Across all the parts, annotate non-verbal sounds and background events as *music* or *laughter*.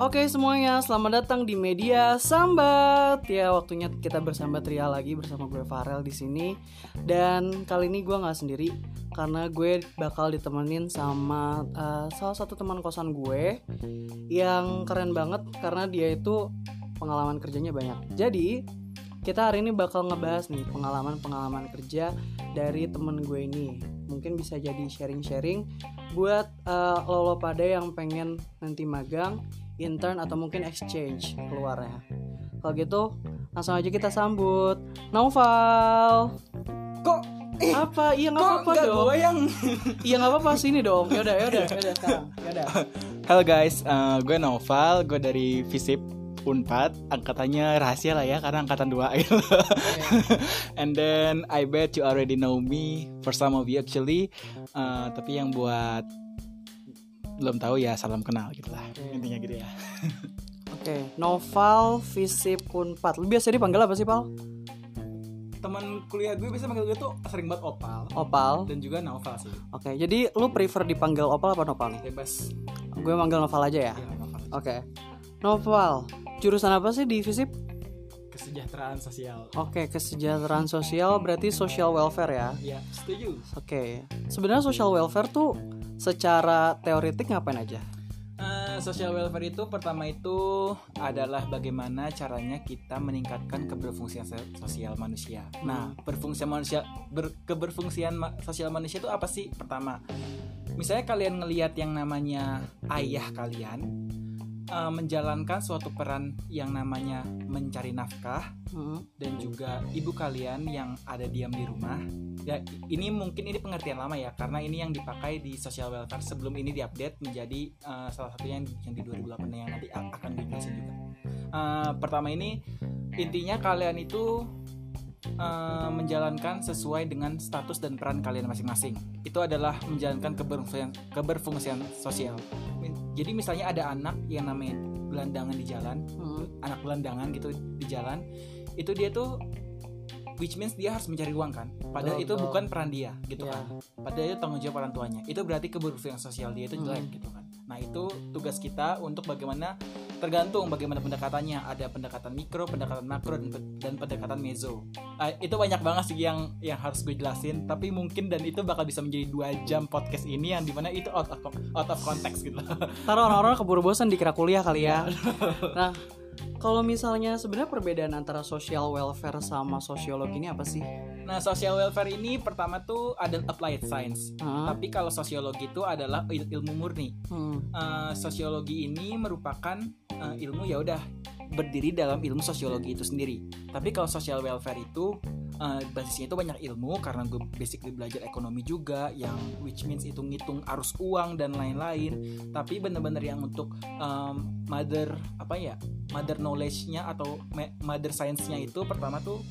Oke semuanya, selamat datang di media Sambat. Ya waktunya kita bersambat ria lagi bersama gue Farel di sini. Dan kali ini gue nggak sendiri karena gue bakal ditemenin sama uh, salah satu teman kosan gue yang keren banget karena dia itu pengalaman kerjanya banyak. Jadi kita hari ini bakal ngebahas nih pengalaman-pengalaman kerja dari temen gue ini. Mungkin bisa jadi sharing-sharing buat uh, lo, lo pada yang pengen nanti magang intern atau mungkin exchange keluarnya. Kalau gitu langsung aja kita sambut Noval. Kok eh, apa? Iya nggak apa-apa dong. Gue yang *laughs* iya nggak apa-apa sini dong. Yaudah, yaudah, yaudah sekarang. Yaudah. Halo guys, uh, gue Noval, gue dari Visip Unpad, angkatannya rahasia lah ya karena angkatan dua *laughs* gitu. And then I bet you already know me for some of you actually. Uh, tapi yang buat belum tahu ya salam kenal gitu lah. Okay. intinya gitu ya. *laughs* Oke okay. Noval Visip Unpad lu biasa dipanggil apa sih Pal? teman kuliah gue biasa panggil gue tuh sering banget opal. Opal. Dan juga novel sih. Oke okay, jadi lu prefer dipanggil opal apa novel nih bebas. Gue manggil novel aja ya, ya oke. Okay. novel jurusan apa sih di visip? Kesejahteraan sosial. Oke okay, kesejahteraan sosial berarti social welfare ya? Iya setuju. Oke. Okay. sebenarnya social welfare tuh secara teoretik ngapain aja? Uh, social welfare itu pertama itu adalah bagaimana caranya kita meningkatkan keberfungsian sosial manusia. Hmm. Nah, berfungsi manusia ber, keberfungsian ma sosial manusia itu apa sih? Pertama, misalnya kalian ngelihat yang namanya ayah kalian, uh, menjalankan suatu peran yang namanya mencari nafkah hmm. dan juga ibu kalian yang ada diam di rumah ya ini mungkin ini pengertian lama ya karena ini yang dipakai di social welfare sebelum ini diupdate menjadi uh, salah satunya yang, yang di 2008 yang nanti akan dijelasin juga uh, pertama ini intinya kalian itu uh, menjalankan sesuai dengan status dan peran kalian masing-masing. Itu adalah menjalankan keberfungsian, keberfungsian sosial jadi misalnya ada anak yang namanya gelandangan di jalan hmm. anak gelandangan gitu di jalan itu dia tuh which means dia harus mencari uang kan padahal oh, itu oh. bukan peran dia gitu yeah. kan padahal itu tanggung jawab orang tuanya itu berarti keberfungsian sosial dia itu jelek hmm. gitu kan nah itu tugas kita untuk bagaimana tergantung bagaimana pendekatannya. Ada pendekatan mikro pendekatan makro dan, dan pendekatan mezo. Uh, itu banyak banget sih yang yang harus gue jelasin. Tapi mungkin dan itu bakal bisa menjadi dua jam podcast ini yang di mana itu out of out of context gitu. *laughs* Taruh orang-orang keburu bosan dikira kuliah kali ya. *laughs* Nah kalau misalnya sebenarnya perbedaan antara social welfare sama sosiologi ini apa sih? Nah, social welfare ini pertama tuh ada applied science. Hmm. Tapi kalau sosiologi itu adalah ilmu murni. Hmm. Uh, sosiologi ini merupakan uh, ilmu ya udah berdiri dalam ilmu sosiologi itu sendiri. Tapi kalau social welfare itu uh, basisnya itu banyak ilmu karena gue basically belajar ekonomi juga yang which means itu ngitung arus uang dan lain-lain tapi bener-bener yang untuk um, mother apa ya mother knowledge-nya atau mother science-nya itu pertama tuh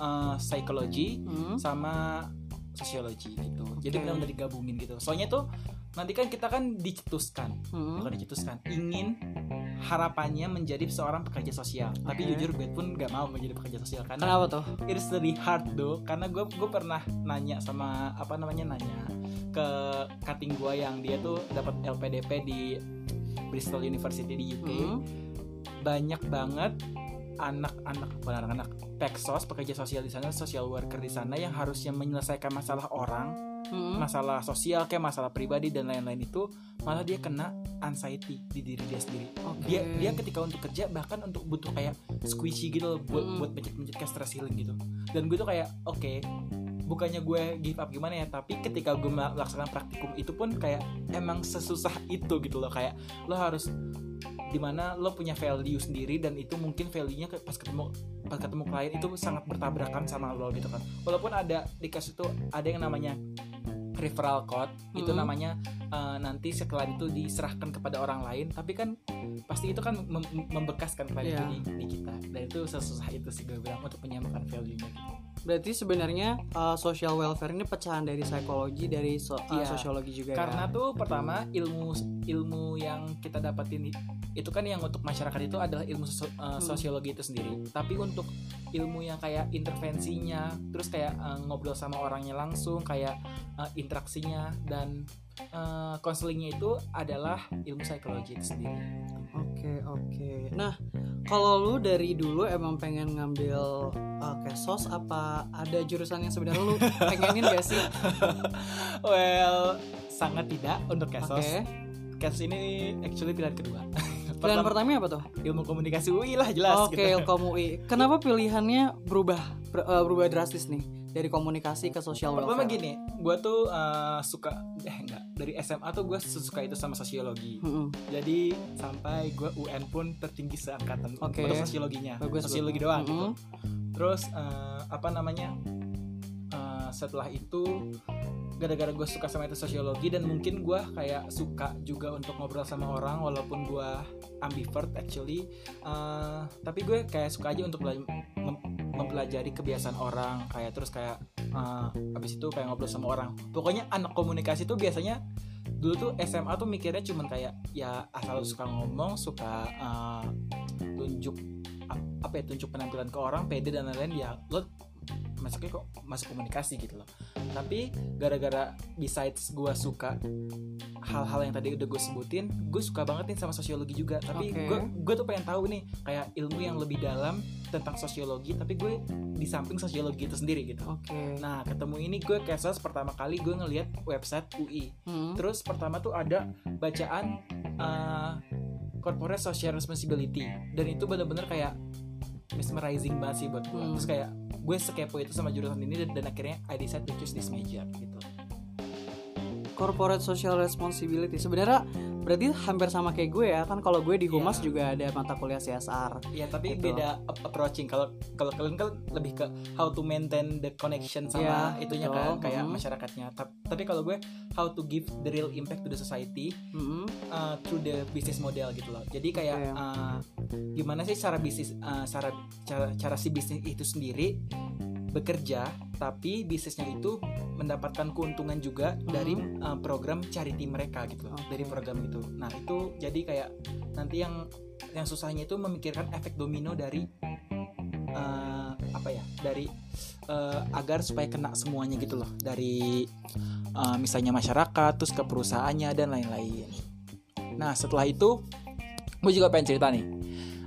uh, psikologi hmm. sama sosiologi gitu okay. jadi benar-benar digabungin gitu soalnya tuh nanti kan kita kan dicetuskan hmm. bukan dicetuskan ingin harapannya menjadi seorang pekerja sosial okay. tapi jujur gue pun gak mau menjadi pekerja sosial karena kenapa tuh it's really hard though karena gue gue pernah nanya sama apa namanya nanya ke cutting gue yang dia tuh dapat LPDP di Bristol University di UK hmm. banyak banget anak-anak bukan anak-anak peksos pekerja sosial di sana social worker di sana yang harusnya menyelesaikan masalah orang hmm. masalah sosial kayak masalah pribadi dan lain-lain itu malah dia kena anxiety di diri dia sendiri okay. dia dia ketika untuk kerja bahkan untuk butuh kayak squishy gitu loh, buat hmm. buat mencet-mencet kayak stress healing gitu dan gue tuh kayak oke okay, bukannya gue give up gimana ya tapi ketika gue melaksanakan praktikum itu pun kayak emang sesusah itu gitu loh kayak lo harus di mana lo punya value sendiri dan itu mungkin value-nya pas ketemu pas ketemu klien itu sangat bertabrakan sama lo gitu kan walaupun ada di kasus itu ada yang namanya referral code hmm. itu namanya uh, nanti setelah itu diserahkan kepada orang lain tapi kan pasti itu kan mem membekaskan klien yeah. itu di, di kita dan itu sesusah itu sih gue bilang untuk menyamakan value-nya gitu Berarti sebenarnya uh, social welfare ini pecahan dari psikologi dari so, uh, sosiologi juga Karena ya? tuh pertama ilmu ilmu yang kita dapatin itu kan yang untuk masyarakat itu adalah ilmu so, uh, sosiologi itu sendiri. Tapi untuk ilmu yang kayak intervensinya, terus kayak uh, ngobrol sama orangnya langsung, kayak uh, interaksinya dan eh, konselingnya itu adalah ilmu psikologi itu sendiri. Oke oke. Nah kalau lu dari dulu emang pengen ngambil uh, kesos apa ada jurusan yang sebenarnya lu *laughs* pengenin gak sih? well, sangat tidak untuk kesos. Kesos ini actually pilihan kedua. Pilihan Pertama, pertama apa tuh? ilmu komunikasi UI lah jelas Oke, gitu. Ilkom UI. Kenapa pilihannya berubah ber- uh, berubah drastis nih dari komunikasi ke social welfare? Pertama gini, gue tuh eh, suka eh enggak dari SMA tuh gue suka itu sama sosiologi. Mm-mm. Jadi sampai gue UN pun tertinggi seangkatan Oke. untuk sosiologinya. Bagus, Sosiologi bagus. doang gitu. Mm-mm. Terus eh, apa namanya? eh, setelah itu gara-gara gue suka sama itu sosiologi dan mungkin gue kayak suka juga untuk ngobrol sama orang walaupun gue ambivert actually Eh, tapi gue kayak suka aja untuk bela- mem- mempelajari kebiasaan orang kayak terus kayak eh, habis itu kayak ngobrol sama orang. Pokoknya anak komunikasi tuh biasanya dulu tuh SMA tuh mikirnya cuman kayak ya asal suka ngomong suka eh, tunjuk ap- apa ya tunjuk penampilan ke orang pede dan lain-lain ya lo masuknya kok masuk komunikasi gitu loh tapi gara-gara besides gue suka hal-hal yang tadi udah gue sebutin gue suka banget nih sama sosiologi juga tapi Oke. gue gue tuh pengen tahu nih kayak ilmu yang lebih dalam tentang sosiologi tapi gue di samping sosiologi itu sendiri gitu Oke. nah ketemu ini gue kesos pertama kali gue ngeliat website UI Mm. Terus pertama tuh ada bacaan uh, corporate social responsibility dan itu bener-bener kayak mesmerizing banget sih buat gue. Hmm. Terus kayak gue sekepo itu sama jurusan ini dan, dan akhirnya I decide to choose this major gitu. Corporate social responsibility. Sebenarnya berarti hampir sama kayak gue ya kan kalau gue di Humas Iya. juga ada mata kuliah CSR. Ya tapi Gitu. beda ap- approaching. Kalau kalau kalian kan lebih ke how to maintain the connection sama Iya, itunya betul. kan kayak Hmm. masyarakatnya. Tap- Tapi kalau gue how to give the real impact to the society Mm-mm. uh, through the business model gitu loh. Jadi kayak Oke. uh, gimana sih cara bisnis uh, cara cara cara si bisnis itu sendiri bekerja tapi bisnisnya itu mendapatkan keuntungan juga dari uh, program charity mereka gitu loh. Oke. Dari program itu. Nah, itu jadi kayak nanti yang yang susahnya itu memikirkan efek domino dari uh, apa ya? Dari uh, agar supaya kena semuanya gitu loh. Dari uh, misalnya masyarakat terus ke perusahaannya dan lain-lain. Nah setelah itu gue juga pengen cerita nih.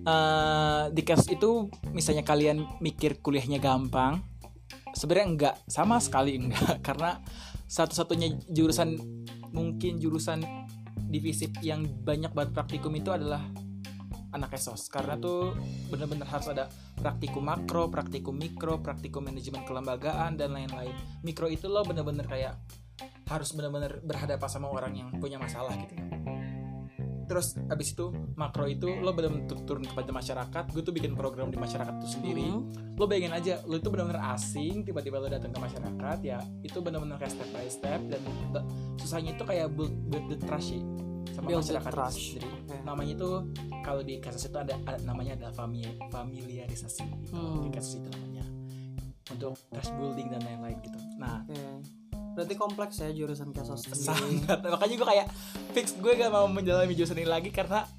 Eh, di kasus itu misalnya kalian mikir kuliahnya gampang, sebenarnya enggak sama sekali enggak *laughs* karena satu-satunya jurusan mungkin jurusan divisi yang banyak banget praktikum itu adalah anak esos karena tuh bener-bener harus ada praktikum makro, praktikum mikro, praktikum manajemen kelembagaan dan lain-lain. Mikro itu lo bener-bener kayak harus bener-bener berhadapan sama orang yang punya masalah gitu. Terus abis itu makro itu lo bener-bener tu- turun kepada masyarakat. Gue tuh bikin program di masyarakat itu sendiri. Mm. Lo bayangin aja, lo itu bener-bener asing. Tiba-tiba lo datang ke masyarakat ya, itu bener-bener kayak step by step dan susahnya itu kayak build, build the trust sih sama Build masyarakat itu trust. sendiri. Namanya itu kalau di kasus itu ada, ada- namanya adalah fami- familiarisasi. Gitu. Hmm. Di kasus itu namanya untuk trust building dan lain-lain gitu. Nah, Oke. Berarti kompleks ya jurusan kesos sendiri. sangat makanya gue kayak fix gue gak mau menjalani jurusan ini lagi karena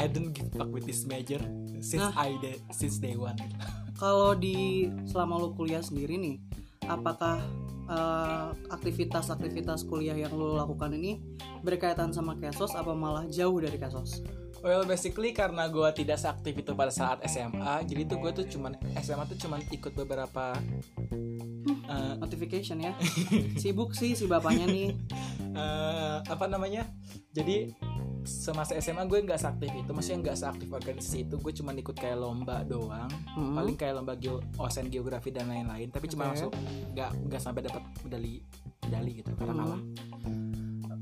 I don't give fuck with this major since Nah. I did since day one. *laughs* Kalau di selama lu kuliah sendiri nih, apakah eh, aktivitas-aktivitas kuliah yang lu lakukan ini berkaitan sama kesos apa malah jauh dari kesos? Well basically karena gue tidak seaktif itu pada saat SMA, jadi tuh gue tuh cuman SMA tuh cuman ikut beberapa eh, Notification ya. *laughs* Sibuk sih si bapaknya nih. eh, apa namanya? Jadi semasa SMA gue nggak seaktif itu, maksudnya nggak seaktif organisasi itu, gue cuman ikut kayak lomba doang, Mm-mm. paling kayak lomba geo, osen geografi dan lain-lain, tapi cuma Oke. masuk nggak nggak sampai dapat medali medali gitu karena kalah.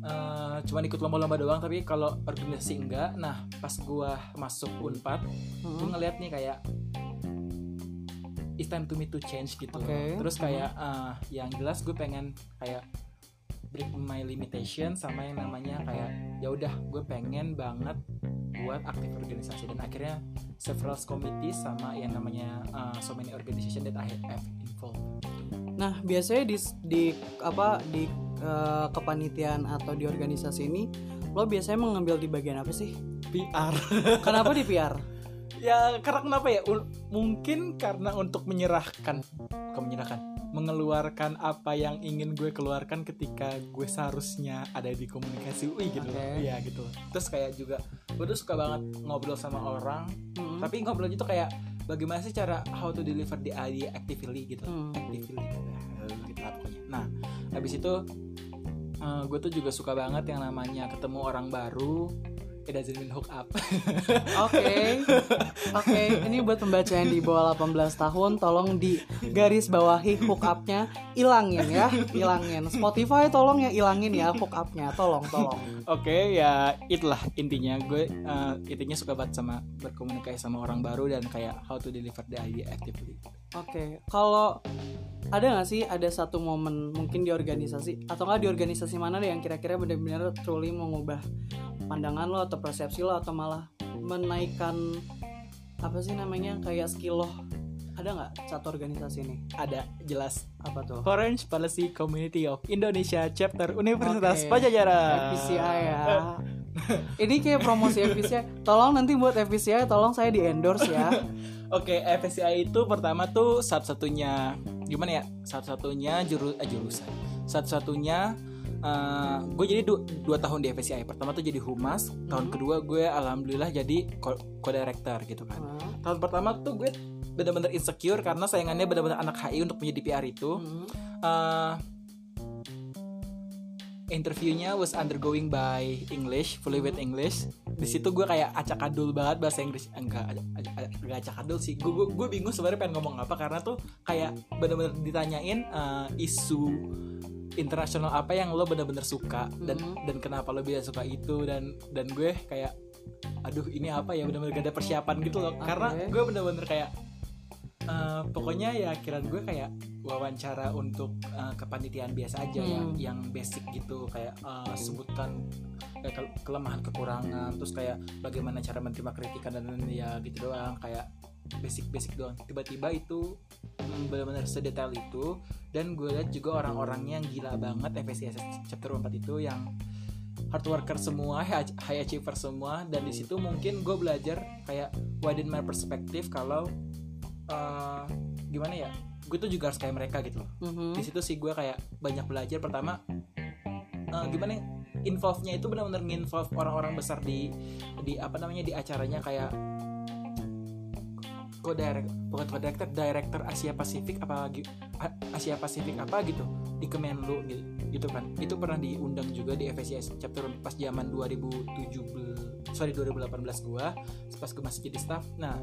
Eh, cuman ikut lomba-lomba doang, tapi kalau organisasi enggak. Nah pas gue masuk unpad, gue Mm-mm. ngeliat nih kayak it's time to me to change gitu. Oke. terus kayak eh, yang jelas gue pengen kayak break my limitation sama yang namanya kayak ya udah gue pengen banget buat aktif organisasi dan akhirnya several committees sama yang namanya uh, so many organization that I have involved Nah, biasanya di di apa di eh, kepanitiaan atau di organisasi ini lo biasanya mengambil di bagian apa sih? PR Kenapa di PR? Ya karena kenapa ya Un- mungkin karena untuk menyerahkan bukan menyerahkan mengeluarkan apa yang ingin gue keluarkan ketika gue seharusnya ada di komunikasi UI gitu loh. Oke. Iya gitu terus kayak juga gue tuh suka banget ngobrol sama orang Hmm. tapi ngobrolnya tuh kayak bagaimana sih cara how to deliver the idea actively gitu Hmm. actively Eh, gitu lah pokoknya nah habis itu eh, gue tuh juga suka banget yang namanya ketemu orang baru it doesn't mean hook up *laughs* Oke, oke. Ini buat pembaca yang di bawah 18 tahun, tolong di garis bawahi hook up-nya, ilangin ya, ilangin. Spotify tolong ya ilangin ya hook up-nya, tolong, tolong. Oke ya itulah intinya gue eh, intinya suka banget sama berkomunikasi sama orang baru dan kayak how to deliver the idea actively. Oke, kalau ada nggak sih ada satu momen mungkin di organisasi? Atau nggak di organisasi mana deh yang kira-kira benar-benar truly mengubah pandangan lo atau persepsi lo atau malah menaikkan apa sih namanya kayak skill lo? Ada nggak satu organisasi ini? Ada jelas. Apa tuh? Orange Policy Community of Indonesia Chapter Universitas Oke. Pajajaran. FPCI ya. Ini kayak promosi FPCI tolong nanti buat FPCI tolong saya di endorse ya *laughs* Oke, FSCI itu pertama tuh satu-satunya gimana ya? Satu-satunya juru, eh, jurusan. Satu-satunya eh, gue jadi du- dua tahun di FSCI. Pertama tuh jadi humas, tahun Hmm. kedua gue alhamdulillah jadi co- co-director gitu kan. Hmm. Tahun pertama tuh gue bener-bener insecure karena sayangannya bener-bener anak HI untuk menjadi PR itu. Hmm. Eh, interviewnya was undergoing by English, fully with English. Di situ gue kayak acak-adul banget bahasa Inggris. Enggak, enggak acak-adul sih. Gue gue, gue bingung sebenarnya pengen ngomong apa karena tuh kayak bener-bener ditanyain eh, isu internasional apa yang lo bener-bener suka dan Mhm. dan kenapa lo bisa suka itu dan dan gue kayak aduh ini apa ya bener-bener gak ada persiapan gitu loh karena Oke. gue bener-bener kayak eh, pokoknya ya kiraan gue kayak wawancara untuk eh, kepanitiaan biasa aja ya Hmm. yang basic gitu. Kayak eh, sebutkan kayak ke- kelemahan kekurangan terus kayak bagaimana cara menerima kritikan dan ya gitu doang. Kayak basic basic doang. Tiba-tiba itu benar-benar sedetail itu dan gue lihat juga orang-orangnya yang gila banget FSCS chapter 4 itu yang hard worker semua high achiever semua dan di situ mungkin gue belajar kayak widen my perspective kalau eh, gimana ya? Gue tuh juga harus kayak mereka gitu loh. Mhm. di situ sih gue kayak banyak belajar. Pertama eh, gimana ya, involve-nya itu benar-benar nginvolve orang-orang besar di di apa namanya di acaranya kayak co direct bukan co director director Asia Pasifik apa Asia Pasifik apa gitu? Di Kemenlu gitu, gitu kan itu pernah diundang juga di FSCS chapter pas zaman 2017 sorry 2018 gua pas gue masih jadi staff nah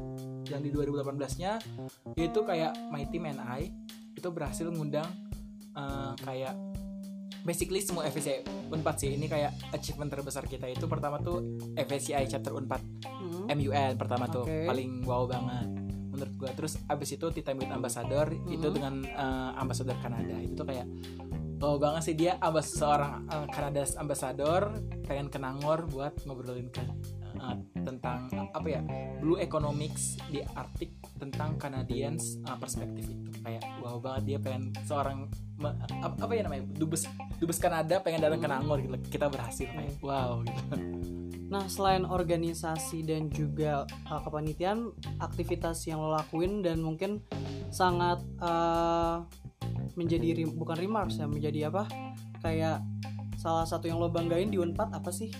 yang di 2018 nya itu kayak my team and I itu berhasil ngundang eh, kayak basically semua FSCI Unpad sih ini kayak achievement terbesar kita itu pertama tuh FSCI chapter Unpad Mhm. MUN pertama tuh Oke. paling wow banget menurut gua terus abis itu Tea Time with Ambassador itu Mhm. dengan eh, Ambassador Kanada itu tuh kayak wow banget sih dia ambas seorang eh, Kanada Ambassador pengen ke Nangor buat ngobrolin ke eh, tentang eh, apa ya blue economics di Arctic tentang Canadians eh, perspektif itu kayak wow banget dia pengen seorang me- ap- apa ya namanya dubes dubes Kanada pengen datang ke. Nangor gitu kita berhasil kayak wow gitu Nah, selain organisasi dan juga uh, kepanitiaan, aktivitas yang lo lakuin dan mungkin sangat uh, menjadi rim- bukan remarks ya, menjadi apa? Kayak salah satu yang lo banggain di Unpad apa sih?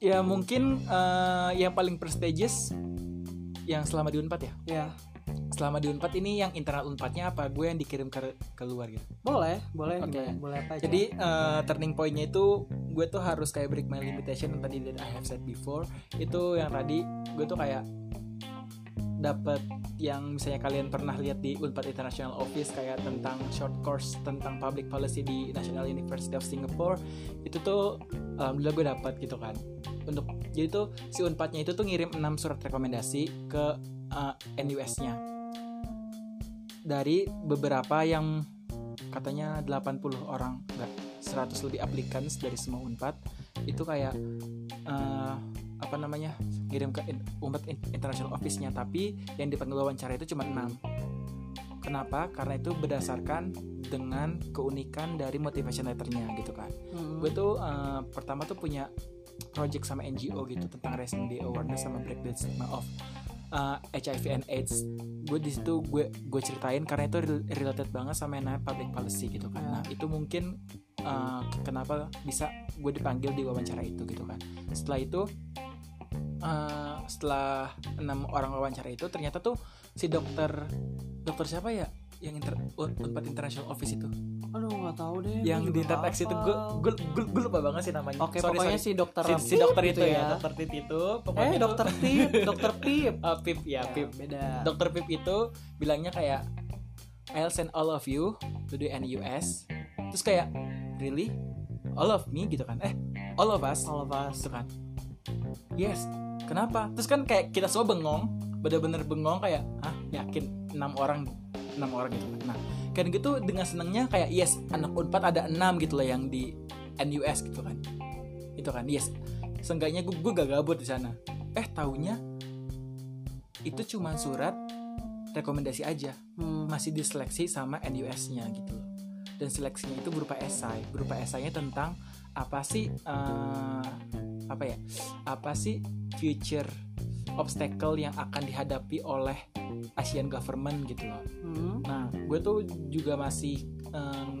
Ya mungkin eh, yang paling prestigious yang selama di Unpad ya. Ya, Selama di Unpad ini yang internal Unpadnya apa gue yang dikirim ke keluar gitu. boleh, boleh, Oke. gimana? boleh apa aja. Jadi eh, turning pointnya itu gue tuh harus kayak break my limitation yang tadi that I have said before. Itu yang tadi gue tuh kayak dapat yang misalnya kalian pernah lihat di Unpad International Office kayak tentang short course tentang public policy di National University of Singapore itu tuh alhamdulillah gue dapat gitu kan. Untuk jadi tuh si Unpadnya itu tuh ngirim 6 surat rekomendasi ke uh, NUS-nya dari beberapa yang katanya 80 orang enggak 100 lebih applicants dari semua Unpad itu kayak eh, apa namanya ngirim ke in- In- International Office-nya. Tapi yang dipanggil wawancara itu cuma 6 kenapa? Karena itu berdasarkan dengan keunikan dari motivation letternya gitu kan. Mhm. gue tuh eh, pertama tuh punya project sama NGO gitu tentang raising the awareness sama break the stigma of uh, HIV and AIDS. Gue di situ gue gue ceritain karena itu rel- related banget sama yang namanya public policy gitu kan. Ya. nah itu mungkin uh, kenapa bisa gue dipanggil di wawancara itu gitu kan. Setelah itu uh, setelah enam orang wawancara itu ternyata tuh si dokter dokter siapa ya? Yang inter, Un- Unpad International Office itu? Aduh nggak tahu deh. yang di nggak itu. gue gue gue lupa banget sih namanya. Oke, Sorry, pokoknya sorry. si dokter si, si dokter Pip itu gitu ya. Dokter Tit itu pokoknya Eh, dokter Pip, dokter *laughs* Pip. Uh, Pip ya, Ya, Pip. beda. dokter Pip itu bilangnya kayak I'll send all of you to the NUS terus kayak really? All of me? Gitu kan. Eh all of us? All of us. gitu kan. Yes kenapa? Terus kan kayak kita semua bengong bener-bener bengong kayak ah yakin enam orang enam orang gitu? Nah kan gitu dengan senangnya kayak yes anak unpad ada enam gitu loh yang di NUS gitu kan. Itu kan yes. Seenggaknya gue, gue gak gabut di sana. Eh taunya itu cuma surat rekomendasi aja. Hmm. masih diseleksi sama NUS-nya gitu loh. Dan seleksinya itu berupa esai, berupa esainya tentang apa sih eh, apa ya? Apa sih future obstacle yang akan dihadapi oleh Asian government gitu loh. Hmm. Nah, gue tuh juga masih em,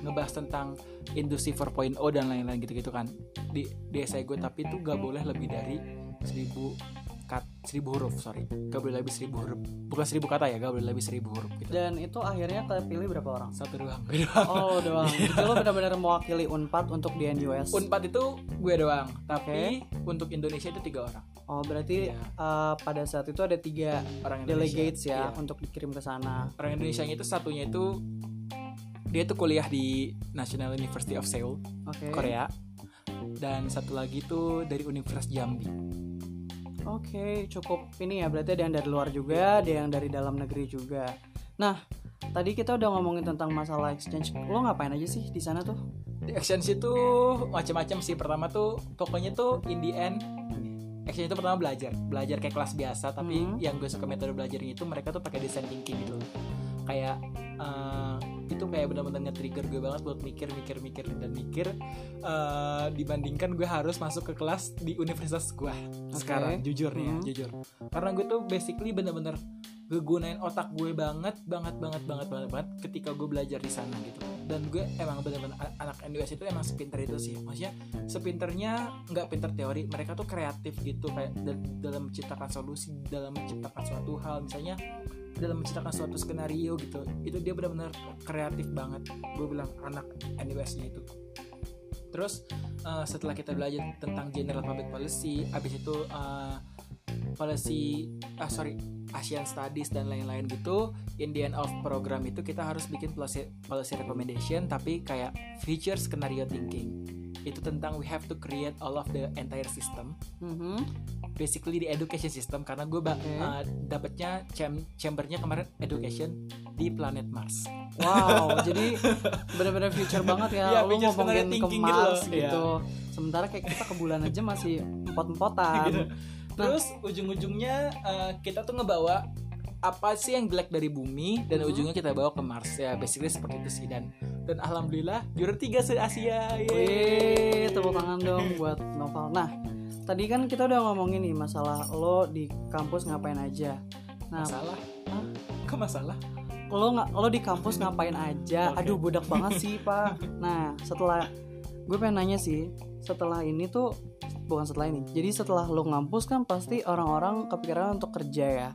ngebahas tentang industri 4.0 dan lain-lain gitu-gitu kan di di esai gue tapi itu gak boleh lebih dari 1000 1000 huruf sorry gak boleh lebih 1000 huruf bukan 1000 kata ya gak boleh lebih 1000 huruf gitu Dan itu akhirnya kepilih berapa orang? satu doang gue doang Oh, doang. *laughs* Jadi lo benar-benar mewakili Unpad untuk di NUS. Unpad itu gue doang tapi untuk Indonesia itu tiga orang Oh, berarti Iya. uh, pada saat itu ada tiga orang Indonesia delegates ya Iya. untuk dikirim ke sana. orang Indonesia itu satunya itu dia tuh kuliah di National University of Seoul Oke. Korea dan satu lagi tuh dari Universitas Jambi Oke, cukup ini ya. Berarti ada yang dari luar juga, ada yang dari dalam negeri juga. Nah, tadi kita udah ngomongin tentang masalah exchange. Lo ngapain aja sih di sana tuh? di exchange itu macam-macam sih pertama tuh pokoknya tuh in the end exchange itu pertama belajar belajar kayak kelas biasa tapi Mhm. yang gue suka metode belajarnya itu mereka tuh pakai design thinking gitu kayak eh, itu kayak benar-benar nge-trigger gue banget buat mikir mikir mikir dan mikir eh, dibandingkan gue harus masuk ke kelas di universitas gue sekarang jujur nih ya Mhm. jujur. Karena gue tuh basically bener-bener ngegunain otak gue banget banget banget banget banget banget ketika gue belajar di sana gitu. Dan gue emang bener-bener anak NUS itu emang sepinter itu sih. Maksudnya sepinternya nggak pinter teori mereka tuh kreatif gitu kayak da- dalam menciptakan solusi dalam menciptakan suatu hal. Misalnya dalam menciptakan suatu skenario gitu itu dia benar-benar kreatif banget. Gue bilang anak NUS nya itu. Terus eh, setelah kita belajar tentang general public policy abis itu eh, policy ah sorry Asian Studies dan lain-lain gitu in the end of program itu kita harus bikin policy, policy recommendation tapi kayak future scenario thinking itu tentang we have to create all of the entire system Mhm. basically di education system karena gue ba- Oke. uh, dapetnya cham- chambernya kemarin education di planet Mars Wow, *laughs* jadi benar-benar future banget ya. Iya, lo future ngomongin ke thinking gitu Mars loh. gitu. Sementara kayak kita ke bulan aja masih *laughs* empot-empotan. Gitu. Terus ujung-ujungnya uh, kita tuh ngebawa apa sih yang jelek dari bumi dan Mhm. ujungnya kita bawa ke Mars ya basically seperti itu sih dan dan alhamdulillah juara tiga se Asia Wih, tepuk tangan dong buat Noval. Nah, tadi kan kita udah ngomongin nih masalah lo di kampus ngapain aja. Nah, masalah Hah? kok masalah lo nggak lo di kampus ngapain aja? Oke. Aduh, bodak banget sih, Pak. Nah, setelah gue pengen nanya sih, setelah ini tuh bukan setelah ini. Jadi setelah lo ngampus kan pasti orang-orang kepikiran untuk kerja ya.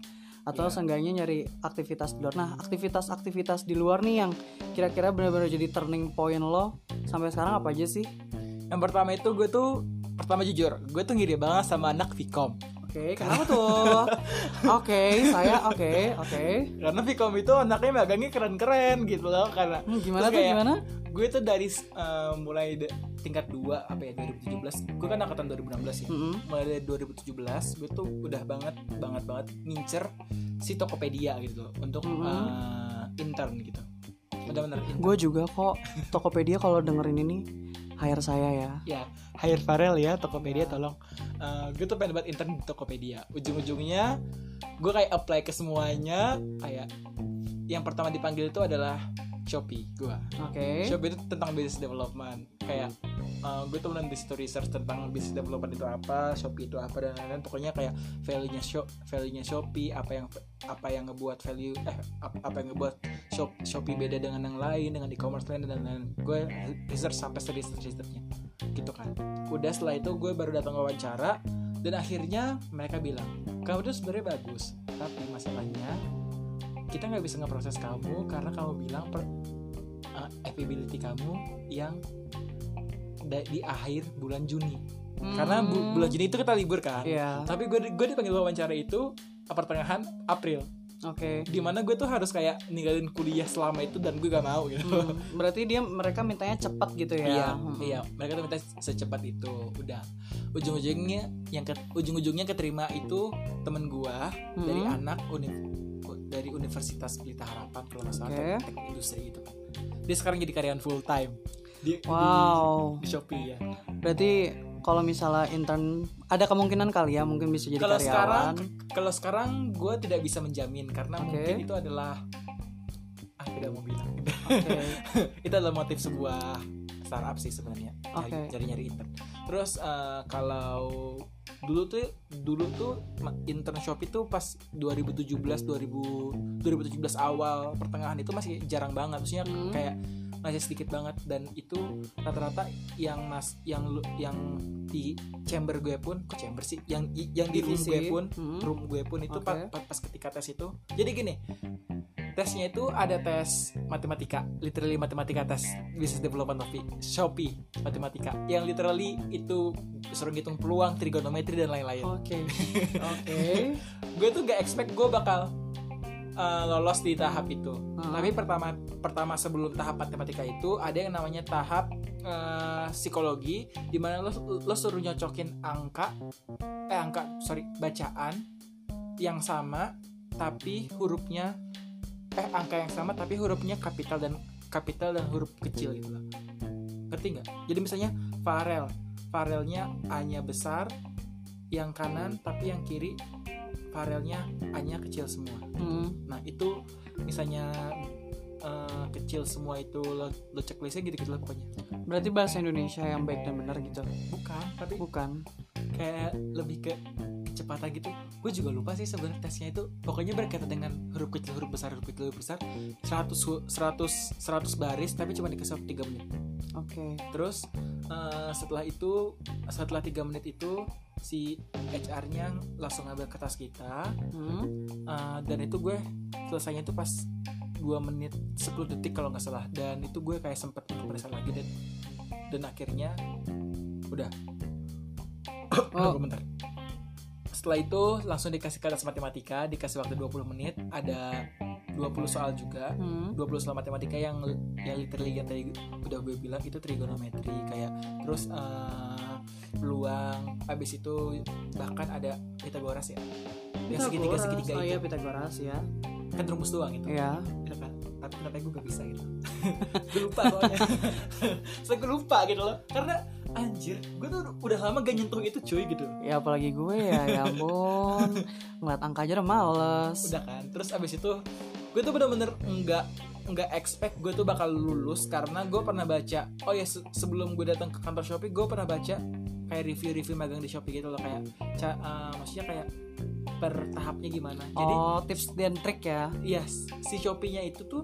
Atau Iya. seenggaknya nyari aktivitas di luar. Nah, aktivitas-aktivitas di luar nih yang kira-kira benar-benar jadi turning point lo sampai sekarang apa aja sih? yang pertama itu gue tuh pertama jujur gue tuh ngiri banget sama anak Vkom Oke, kenapa tuh? Oke, saya oke, oke. karena Vkom itu anaknya magangnya keren-keren gitu loh karena Hmm, gimana tuh kayak- gimana? Gue tuh dari uh, mulai de- tingkat 2 apa ya 2017 gue kan angkatan 2016 ya Mm-mm. mulai dari 2017 gue tuh udah banget banget banget ngincer si Tokopedia gitu loh untuk Mhm. uh, intern gitu benar-benar intern. Gue juga kok Tokopedia kalau dengerin ini hire saya ya. ya hire Farel ya Tokopedia tolong Uh, gue tuh pengen buat intern di Tokopedia ujung-ujungnya gue kayak apply ke semuanya kayak yang pertama dipanggil itu adalah Shopee. Gua Oke. Shopee itu tentang business development. Kayak uh, gue tuh di situ research tentang business development itu apa Shopee itu apa dan lain-lain. Pokoknya kayak value-nya shop value-nya Shopee apa yang apa yang ngebuat value eh ap- apa yang ngebuat shop Shopee beda dengan yang lain dengan e-commerce lain dan lain-lain. Gue research sampai research researchnya gitu kan. Udah setelah itu gue baru datang wawancara dan akhirnya mereka bilang kamu tuh sebenarnya bagus tapi masalahnya kita nggak bisa ngeproses kamu karena kamu bilang per, uh, availability kamu yang di akhir bulan Juni karena bu- Hmm. bulan Juni itu kita libur kan Iya. tapi gue gue dipanggil wawancara itu pertengahan April Oke. di mana gue tuh harus kayak ninggalin kuliah selama itu dan gue gak mau gitu Hmm, Berarti dia mereka mintanya cepat gitu ya. Iya, Hmm. iya. Mereka tuh minta secepat itu. Udah. Ujung-ujungnya yang ke, ujung-ujungnya keterima itu temen dari Hmm. anak univ, dari Universitas Pelita Harapan kalau nggak salah Oke. teknik industri itu kan. Dia sekarang jadi karyawan full time di, Wow. di, di Shopee ya. Berarti kalau misalnya intern ada kemungkinan kali ya mungkin bisa jadi Kalau sekarang karyawan. kalau sekarang gue tidak bisa menjamin karena Oke. mungkin itu adalah ah tidak mau bilang. Oke. *laughs* itu adalah motif sebuah startup sih sebenarnya Oke. cari nyari intern terus eh, kalau dulu tuh dulu tuh intern Shopee tuh pas 2017 2000 2017 awal pertengahan itu masih jarang banget maksudnya Hmm. kayak masih sedikit banget dan itu rata-rata yang mas yang yang di chamber gue pun kok chamber sih yang yang di room gue pun Hmm. room gue pun itu Oke. pa- pa- pas ketika tes itu jadi gini tesnya itu ada tes matematika literally matematika tes business development of Shopee matematika yang literally itu suruh ngitung peluang trigonometri dan lain-lain Oke. *laughs* Oke. gue tuh gak expect gue bakal uh, lolos di tahap itu Hmm. tapi pertama pertama sebelum tahap matematika itu ada yang namanya tahap uh, psikologi di mana lo lo suruh nyocokin angka eh angka sorry bacaan yang sama tapi hurufnya eh angka yang sama tapi hurufnya kapital dan kapital dan huruf kecil gitu loh ngerti nggak jadi misalnya Farel Farelnya A-nya besar yang kanan tapi yang kiri Farelnya A-nya kecil semua Hmm. nah itu misalnya eh, kecil semua itu lo, lo checklistnya gitu gitu lah pokoknya Berarti bahasa Indonesia yang baik dan benar gitu. bukan tapi Bukan. kayak lebih ke kecepatan gitu gue juga lupa sih sebenarnya tesnya itu pokoknya berkaitan dengan huruf kecil huruf besar huruf kecil huruf besar 100 hu- 100 100 baris tapi cuma dikasih waktu 3 menit Oke. terus eh, setelah itu setelah 3 menit itu si HR-nya langsung ngambil kertas kita Hmm. eh, dan itu gue selesainya itu pas 2 menit 10 detik kalau nggak salah dan itu gue kayak sempet periksa lagi dan dan akhirnya udah *coughs* Oh. Bentar. Setelah itu langsung dikasih kelas matematika, dikasih waktu 20 menit, ada 20 soal juga. Hmm. 20 soal matematika yang yang literally yang tadi udah gue bilang itu trigonometri kayak terus eh, peluang habis itu bahkan ada Pitagoras ya yang segitiga segitiga Oh iya itu Pitagoras ya. kan rumus doang itu Iya. kan tapi kenapa gue gak bisa gitu? *laughs* Gue lupa soalnya so gue lupa gitu loh. Karena anjir gue tuh udah lama gak nyentuh itu cuy gitu. Ya apalagi gue ya, ya ampun. Ngeliat angka aja udah males. udah kan? Terus abis itu gue tuh bener-bener nggak nggak expect gue tuh bakal lulus karena gue pernah baca oh ya se- sebelum gue datang ke kantor Shopee gue pernah baca kayak review-review magang di Shopee gitu loh kayak eh, maksudnya kayak per tahapnya gimana. Jadi Oh, tips dan trik ya. yes si Shopee-nya itu tuh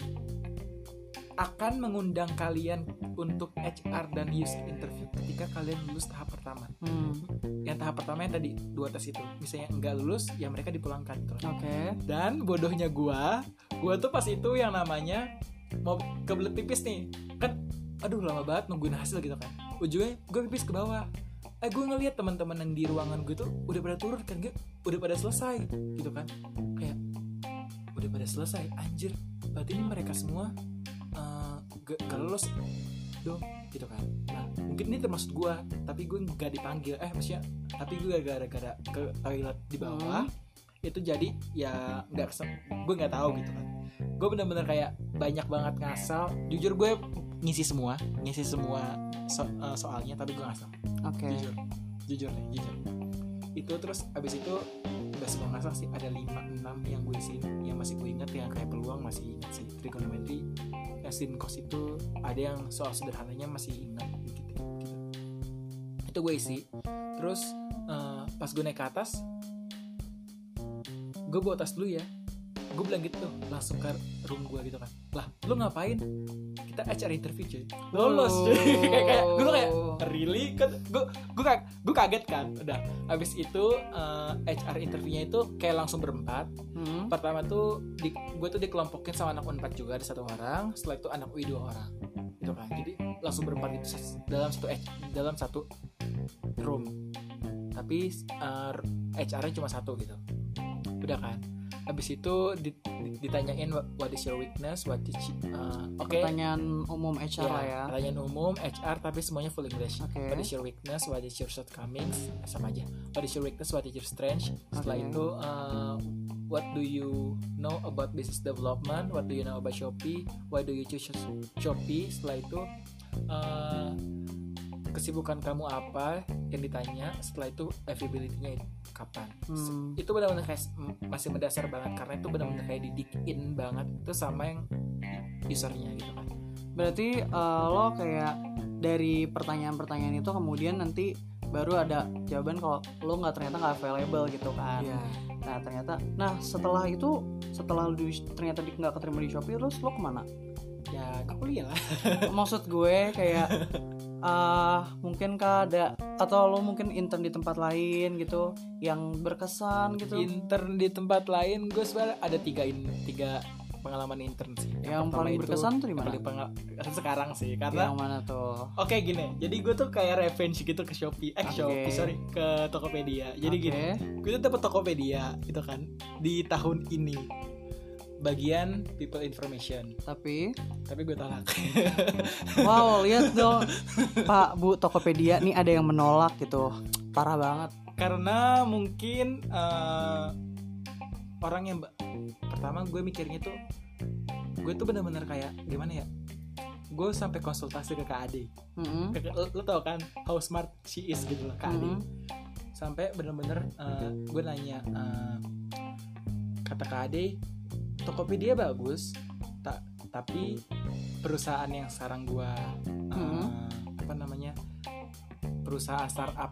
akan mengundang kalian untuk HR dan user interview ketika kalian lulus tahap pertama. Hmm. yang tahap pertama yang tadi dua tes itu. Misalnya enggak lulus ya mereka dipulangkan gitu Oke. dan bodohnya gua gua tuh pas itu yang namanya mau kebelet pipis nih. Kan aduh lama banget nungguin hasil gitu kan. Ujungnya gue pipis ke bawah eh gue ngeliat teman-teman yang di ruangan gue tuh udah pada turun kan gak udah pada selesai gitu kan? Kayak udah pada selesai anjir. Berarti ini mereka semua eh, gak, gak lulus dong gitu kan? Nah mungkin ini termasuk gue tapi gue gak dipanggil. Eh maksudnya tapi gue gara-gara ke toilet di bawah itu jadi ya nggak kesem- gue nggak tahu gitu kan. Gue bener-bener kayak banyak banget ngasal. Jujur gue ngisi semua ngisi semua so- eh, soalnya tapi gue ngasal. Oke. jujur jujur nih jujur. Itu terus abis itu udah semua ngasal sih ada 5 6 yang gue isi yang masih gue inget yang kayak peluang masih inget sih. Trigonometri eh scene cost itu ada yang soal sederhananya masih ingat gitu, gitu. itu gue isi terus uh, pas gue naik ke atas gue bawa tas dulu ya. Gue bilang gitu langsung ke room gue gitu kan. Lah lu ngapain? Kita HR interview cuy. Lolos cuy. *laughs* Kayak kayak gue kayak really? Kan gue gue kaget gue kaget kan. Udah habis itu uh, HR interviewnya itu kayak langsung berempat. Hmm. pertama tuh di, gue tuh dikelompokin sama anak unpad juga ada satu orang setelah itu anak UI dua orang gitu kan. Jadi langsung berempat itu dalam satu dalam satu room. Tapi uh, HR-nya cuma satu gitu udah kan. Habis itu di- di- ditanyain what is your weakness what is uh, oke Pertanyaan umum HR lah ya. pertanyaan umum HR tapi semuanya full English. Oke. what is your weakness what is your shortcomings sama aja. What is your weakness what is your strength? Setelah Oke. itu uh, what do you know about business development? What do you know about Shopee? Why do you choose Shopee? Setelah itu uh, kesibukan kamu apa yang ditanya setelah itu availability-nya kapan Hmm. itu benar-benar kayak masih mendasar banget karena itu benar-benar kayak didikin banget itu sama yang usernya gitu kan Berarti eh, lo kayak dari pertanyaan-pertanyaan itu kemudian nanti baru ada jawaban kalau lo nggak ternyata nggak available gitu kan. Iya. Nah ternyata, nah setelah itu setelah lo di- ternyata di- nggak keterima di Shopee, terus lo ke mana? ya kuliah lah Maksud gue kayak *laughs* ah mungkin kah ada atau lo mungkin intern di tempat lain gitu yang berkesan gitu. intern di tempat lain gue sebenarnya ada tiga in, tiga pengalaman intern sih Yang pertama paling itu- berkesan tuh di yang mana? *laughs* sekarang sih karena yang mana tuh? oke gini jadi gue tuh kayak revenge gitu ke Shopee eh Oke. Shopee sorry ke Tokopedia jadi Oke. gini gue tuh dapet Tokopedia gitu kan di tahun ini bagian people information Tapi tapi gue tolak *laughs* Wow, lihat dong Pak, Bu, Tokopedia nih ada yang menolak gitu. Parah banget. karena mungkin eh, orang yang pertama gue mikirnya tuh gue tuh bener-bener kayak gimana ya gue sampai konsultasi ke Kak Ade Mm-mm. Ke- lo, lo tau kan how smart she is gitu loh Kak Ade Mm-mm. sampai bener-bener eh, gue nanya eh, kata Kak Ade Tokopedia bagus ta- tapi perusahaan yang sekarang gue eh, Mhm. apa namanya perusahaan startup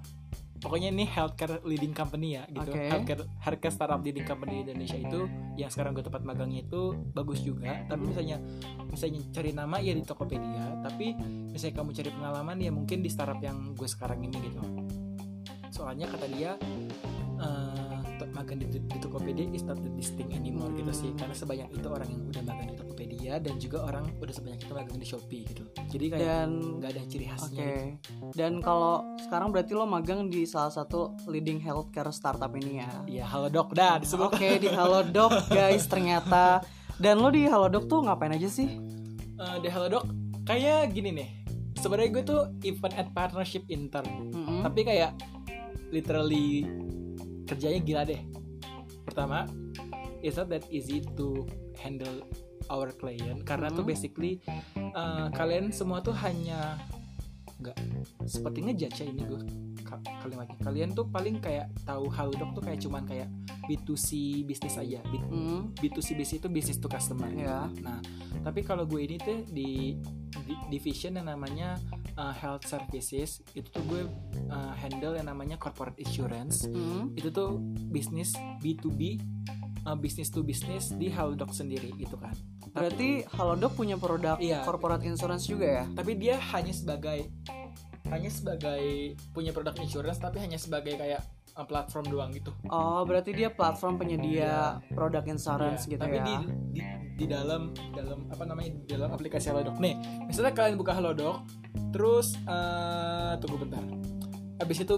pokoknya ini healthcare leading company ya gitu Oke. healthcare healthcare startup leading company di Indonesia itu yang sekarang gue tempat magangnya itu bagus juga tapi Mhm. misalnya misalnya cari nama ya di Tokopedia tapi misalnya kamu cari pengalaman ya mungkin di startup yang gue sekarang ini gitu soalnya kata dia to- magang di, di Tokopedia is not the distinct anymore gitu sih karena sebanyak itu orang yang udah magang di Tokopedia dan juga orang udah sebanyak itu magang di Shopee gitu jadi kayak Dan nggak ada ciri khasnya gitu. Dan kalau sekarang berarti lo magang di salah satu leading healthcare startup ini ya. Iya, halo dok, dah disebut. Oke, di Halodoc guys ternyata. Dan lo di Halodoc tuh ngapain aja sih? Eh, di halo dok, kayak gini nih. Sebenarnya gue tuh event and partnership intern, Mm-mm. tapi kayak literally kerjanya gila deh. Pertama, it's not that easy to handle our client karena tuh Mhm. basically eh, kalian semua tuh hanya nggak seperti ngejudge ya ini gue ka- kalimatnya. Kalian tuh paling kayak tahu halo dok tuh kayak cuman kayak B2C bisnis aja. B- Mm, B2C bisnis itu bisnis to customer. ya. Nah, tapi kalau gue ini tuh di, di- division yang namanya uh, health services itu tuh gue uh, handle yang namanya corporate insurance. Mm. Itu tuh bisnis B2B, uh, bisnis to bisnis di Halodoc sendiri gitu kan. Berarti Halodoc punya produk Iya. corporate insurance juga ya? Tapi dia hanya sebagai hanya sebagai punya produk insurance tapi hanya sebagai kayak uh, platform doang gitu. Oh, berarti dia platform penyedia produk insurance Iya, gitu tapi ya? di, di di dalam dalam apa namanya di dalam aplikasi Halodoc nih misalnya kalian buka Halodoc terus eh, tunggu bentar habis itu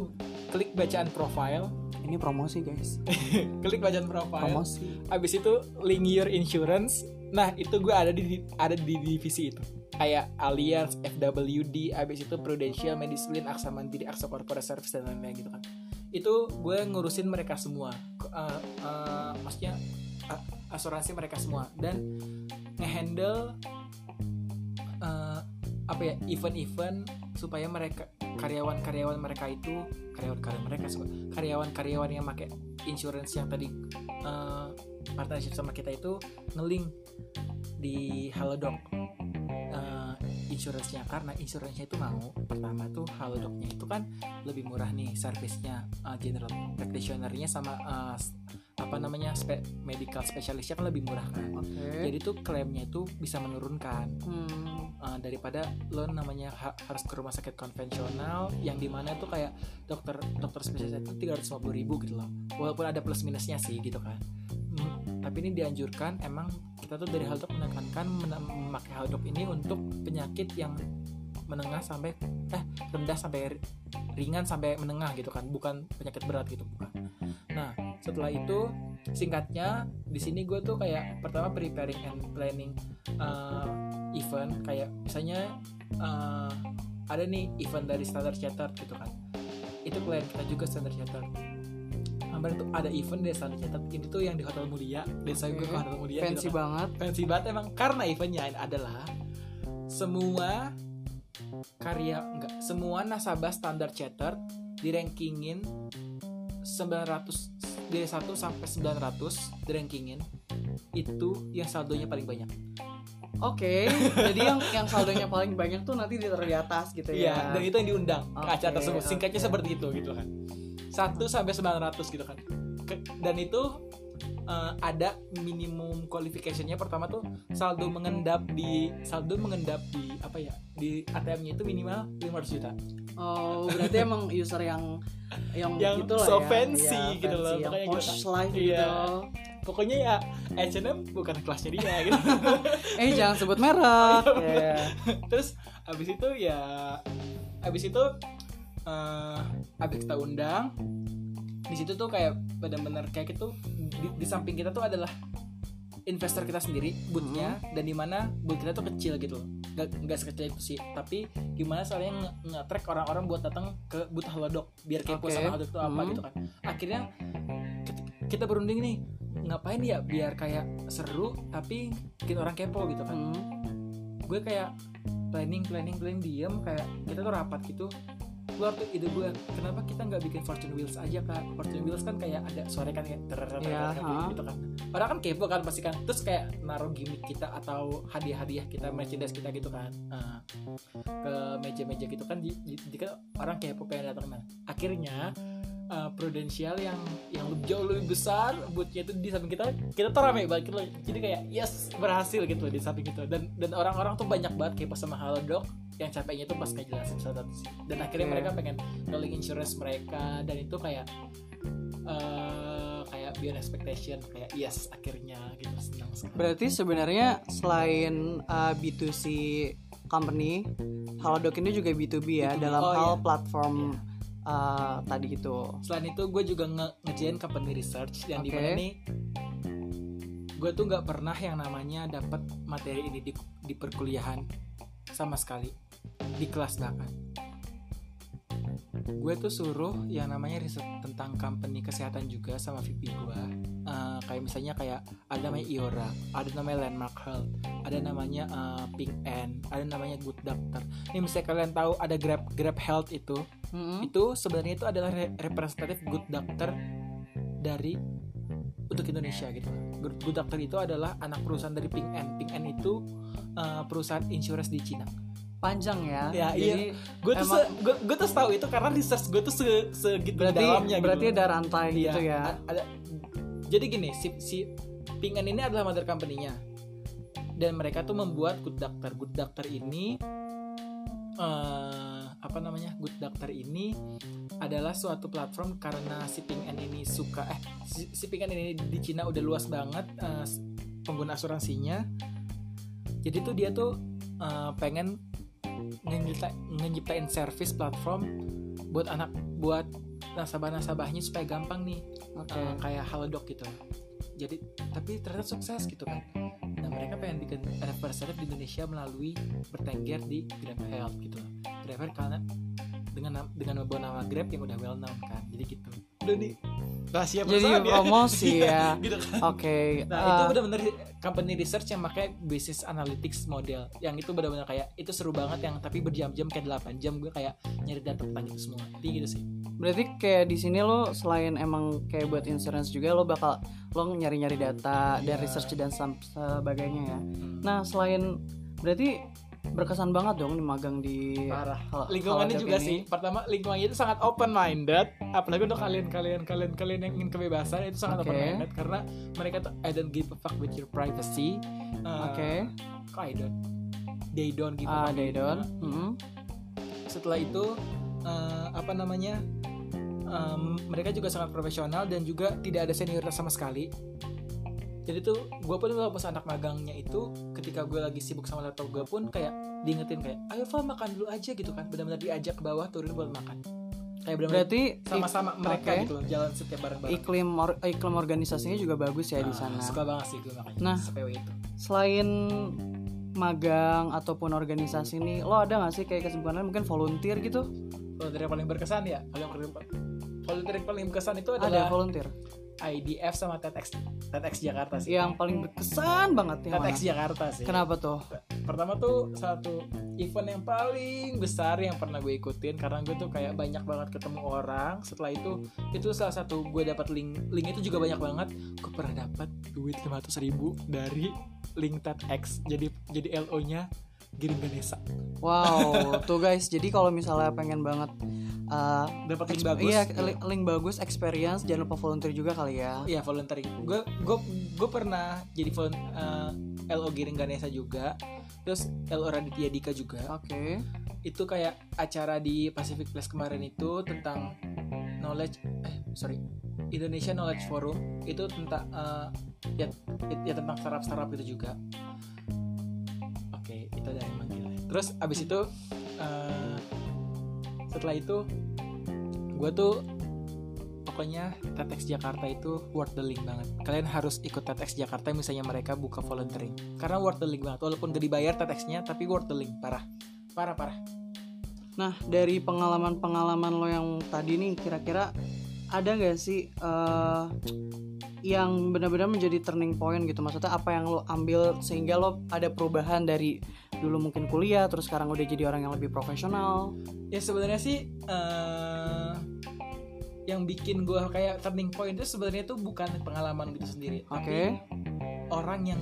klik bacaan profile Ini promosi guys. *laughs* klik bacaan profile Promosi. habis itu link your insurance nah itu gue ada di ada di divisi itu kayak Allianz, FWD, habis itu Prudential, Medislin, Aksa Mandiri, Aksa Corporate Service dan lain-lain gitu kan. Itu gue ngurusin mereka semua. Eh, eh, maksudnya a- asuransi mereka semua dan ngehandle eh, apa ya event-event supaya mereka karyawan-karyawan mereka itu karyawan-karyawan mereka karyawan-karyawan yang pakai insurance yang tadi eh, partnership sama kita itu ngelink di Halodoc insurance-nya karena insurance-nya itu mau pertama tuh Halodoc-nya itu kan lebih murah nih servisnya uh, general practitioner-nya sama uh, apa namanya spe- medical specialist-nya kan lebih murah kan Oke. jadi tuh klaimnya itu bisa menurunkan Hmm. Uh, daripada lo namanya ha- harus ke rumah sakit konvensional yang di mana tuh kayak dokter dokter spesialis itu 350 ribu gitu loh. Walaupun ada plus minusnya sih gitu kan. Hmm, tapi ini dianjurkan emang kita tuh dari Halodoc menekankan men- memakai Halodoc ini untuk penyakit yang menengah sampai eh rendah sampai ri- ringan sampai menengah gitu kan bukan penyakit berat gitu bukan nah setelah itu singkatnya di sini gue tuh kayak pertama preparing and planning uh, event kayak misalnya uh, ada nih event dari Standard Chartered gitu kan itu klien kita juga Standard Chartered hampir tuh ada event dari Standard Chartered ini tuh yang di Hotel Mulia desa gue Oke. ke Hotel Mulia Fancy gitu kan. banget. fancy banget emang karena eventnya adalah semua karya enggak semua nasabah Standard Chartered di rankingin 900 dari 1 sampai 900 di rankingin itu yang saldonya paling banyak Oke. *laughs* Jadi yang yang saldonya paling banyak tuh nanti ditaruh di atas gitu Iya, ya. dan itu yang diundang ke Oke, acara tersebut. Singkatnya seperti itu gitu kan. 1 sampai 900 gitu kan. Ke- dan itu eh, ada minimum qualification-nya pertama tuh saldo mengendap di saldo mengendap di apa ya? Di ATM-nya itu minimal 500 juta. Oh, berarti *laughs* emang user yang yang, Yang gitu lah so ya. fancy Iya, gitu loh, fancy, Yang makanya posh kita- life iya. gitu. Pokoknya ya H&M bukan kelasnya dia *laughs* gitu. Eh, jangan sebut merek. Oh, *laughs* iya, Iya. Terus abis itu ya abis itu eh abis kita undang di situ tuh kayak benar-benar kayak gitu di, di samping kita tuh adalah investor kita sendiri bootnya dan di mana boot kita tuh kecil gitu loh nggak nggak sekecil itu sih tapi gimana soalnya nge- nge-track orang-orang buat datang ke boot Halodoc biar kepo Oke. sama Halodoc itu apa Hmm. gitu kan akhirnya kita berunding nih ngapain ya biar kayak seru tapi bikin orang kepo gitu kan Hmm. gue kayak planning planning planning diem kayak kita tuh rapat gitu keluar tuh ide gue kenapa kita nggak bikin fortune wheels aja kak? Fortune wheels kan kayak ada suara kan kayak ha. gitu kan orang kan kepo kan pasti kan terus kayak naruh gimmick kita atau hadiah-hadiah kita merchandise kita gitu kan. Nah, ke meja-meja gitu kan jika orang kepo pengen datang nah akhirnya uh, Prudential yang yang lebih jauh lebih besar bootnya itu di samping kita kita tuh rame banget gitu loh. Jadi kayak yes berhasil gitu di samping itu. Dan dan orang-orang tuh banyak banget kepo sama Halodoc yang capeknya tuh pas ngejelasin satu sih dan akhirnya Oke. mereka pengen rolling insurance mereka dan itu kayak eh kayak beyond expectation kayak yes akhirnya gitu senang sekali Berarti sebenarnya selain uh, B2C company, Halodoc ini juga B2B ya B2B. dalam Oh, hal iya. platform uh, tadi itu. selain itu gue juga nge ngerjain company research yang Oke. di mana nih gue tuh nggak pernah yang namanya dapat materi ini di, di perkuliahan sama sekali di kelas bahkan gue tuh suruh yang namanya riset tentang company kesehatan juga sama VP gue Eh, kayak misalnya kayak ada namanya Iora ada namanya Landmark Health ada namanya eh, Pink N ada namanya Good Doctor ini misalnya kalian tahu ada Grab Grab Health itu Mm-mm. itu sebenarnya itu adalah re- representatif good doctor dari untuk Indonesia gitu. Good, doctor itu adalah anak perusahaan dari Ping An. Ping An itu uh, perusahaan insurance di Cina. Panjang ya. Ya, Jadi Gue tuh Emang- se- gue, gue tuh tahu itu karena research gue tuh se, segitu berarti dalamnya gitu. berarti ada rantai Iya, gitu ya. ada jadi gini si si Ping An ini adalah mother company-nya dan mereka tuh membuat Good Doctor Good Doctor ini eh apa namanya Good Doctor ini adalah suatu platform karena si Ping An ini suka eh si, Ping An ini di Cina udah luas banget eh, pengguna asuransinya. Jadi tuh dia tuh eh, pengen ngenyiptain service platform buat anak buat nasabah-nasabahnya supaya gampang nih Oke. uh, kayak Halodoc gitu. Jadi tapi ternyata sukses gitu kan. Nah mereka pengen bikin representative di Indonesia melalui bertengger di Grab Health gitu driver karena dengan dengan membawa nama Grab yang udah well known kan jadi gitu udah nih rahasia Jadi ya. promosi *laughs* ya. gitu kan Oke. Nah itu uh, benar-benar company research yang pakai business analytics model Yang itu benar-benar kayak itu seru banget yang tapi berjam-jam kayak 8 jam gue kayak nyari data tentang itu semua Jadi gitu sih berarti kayak di sini lo selain emang kayak buat insurance juga lo bakal lo nyari-nyari data dan Iya. research dan sebagainya ya. Nah, selain berarti berkesan banget dong nih magang di parah hal- lingkungannya juga ini. sih pertama lingkungannya itu sangat open minded apalagi untuk kalian kalian kalian kalian yang ingin kebebasan itu sangat Oke. open minded karena mereka tuh I don't give a fuck with your privacy Uh, Oke. kok I don't they don't give a Ah, fuck they with- don't. Mhm. setelah itu eh, apa namanya em, mereka juga sangat profesional dan juga tidak ada senioritas sama sekali jadi tuh gue pun kalau pas anak magangnya itu ketika gue lagi sibuk sama laptop gue pun kayak diingetin kayak ayo Val makan dulu aja gitu kan benar-benar diajak ke bawah turun buat makan kayak benar-benar Berarti sama-sama mereka oke. gitu loh jalan setiap bareng-bareng iklim or- iklim organisasinya juga bagus ya di Nah, sana. suka banget sih gue makanya Nah. Itu Selain magang ataupun organisasi nih, lo ada gak sih kayak kesibukan mungkin volunteer gitu? volunteer yang paling berkesan ya kalau yang paling volunteer yang paling berkesan itu Ada adalah volunteer. IDF sama TEDx TEDx Jakarta sih. Yang paling berkesan banget yang TEDx mana? Jakarta sih. Kenapa tuh? pertama tuh satu event yang paling besar yang pernah gue ikutin karena gue tuh kayak banyak banget ketemu orang. Setelah itu itu salah satu gue dapat link link itu juga banyak banget. Gue pernah dapat duit 500 ribu dari link TEDx jadi jadi LO nya Giring Ganesha Wow, tuh guys. Jadi kalau misalnya pengen banget uh, dapat link bagus Iya, li- link bagus experience, jangan lupa volunteer juga kali ya. Iya volunteering. Gue gue gue pernah jadi volun, eh, LO Giring Ganesha juga. Terus LO Raditya Dika juga. Oke. Itu kayak acara di Pacific Place kemarin itu tentang knowledge eh sorry Indonesia Knowledge Forum itu tentang eh, ya, ya tentang startup-startup itu juga. Oke itu ada yang manggil. Terus abis itu eh, setelah itu gue tuh pokoknya TEDx Jakarta itu worth the link banget. Kalian harus ikut TEDx Jakarta misalnya mereka buka volunteering. Karena worth the link banget. Walaupun gak dibayar TEDx-nya tapi worth the link. Parah. Parah parah. Nah, dari pengalaman-pengalaman lo yang tadi nih, kira-kira ada nggak sih eh, yang benar-benar menjadi turning point gitu? Maksudnya apa yang lo ambil sehingga lo ada perubahan dari dulu mungkin kuliah, terus sekarang udah jadi orang yang lebih profesional? ya sebenarnya sih eh, yang bikin gue kayak turning point itu sebenarnya itu bukan pengalaman gitu sendiri Oke. tapi orang yang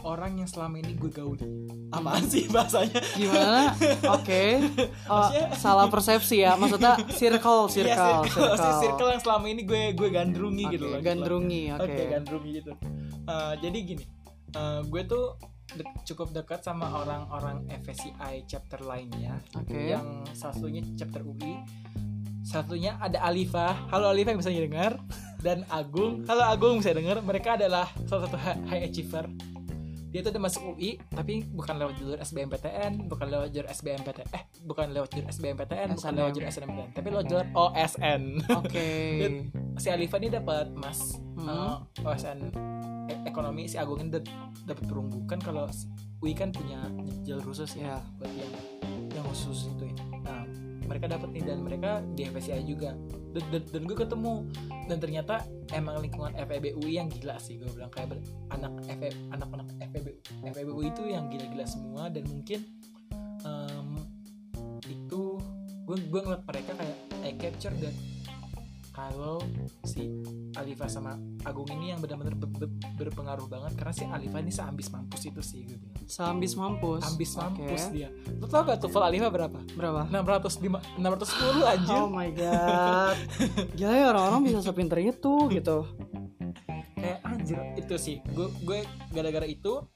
orang yang selama ini gue gauli apaan sih bahasanya Gimana? Oke. *laughs* Oh, Maksudnya- salah persepsi ya. Maksudnya circle, circle, Iya, circle, circle. Circle yang selama ini gue gue gandrungi Oke, gitu loh gandrungi, oke. Oke, gandrungi gitu. Eh, jadi gini, eh, gue tuh de- cukup dekat sama orang-orang FSCI chapter lainnya, Oke. yang satunya chapter UI, satunya ada Alifa, halo Alifa yang bisa dengar, dan Agung, halo Agung bisa dengar. Mereka adalah salah satu hi- high achiever. Dia tuh udah masuk UI, tapi bukan lewat jalur SBMPTN, bukan lewat jalur SBMPTN, eh bukan lewat jalur SBMPTN, bukan SNM. lewat jalur SNMPTN, tapi lewat jalur OSN. Oke. si Alifa ini dapat emas Hmm. eh, OSN e- ekonomi si Agung ini dap- dapat perunggu kan kalau UI kan punya jalur khusus ya Ya. buat yang yang khusus itu ya nah mereka dapat nih dan mereka di FSCI juga. Dan, dan, dan gue ketemu dan ternyata emang lingkungan FEB UI yang gila sih gue bilang. Kayak anak FE anak-anak FEB FEB UI itu yang gila-gila semua dan mungkin em, itu gue gue ngeliat mereka kayak I capture that kalau si Alifa sama Agung ini yang benar-benar be- be- berpengaruh banget karena si Alifa ini seambis mampus itu sih gue bilang Seambis mampus. ambis mampus dia lu tau gak tuh Alifa berapa Berapa? 605 610 anjir Oh my god. Gila ya orang-orang bisa sepinter itu gitu. kayak anjir itu sih gue gue gara-gara itu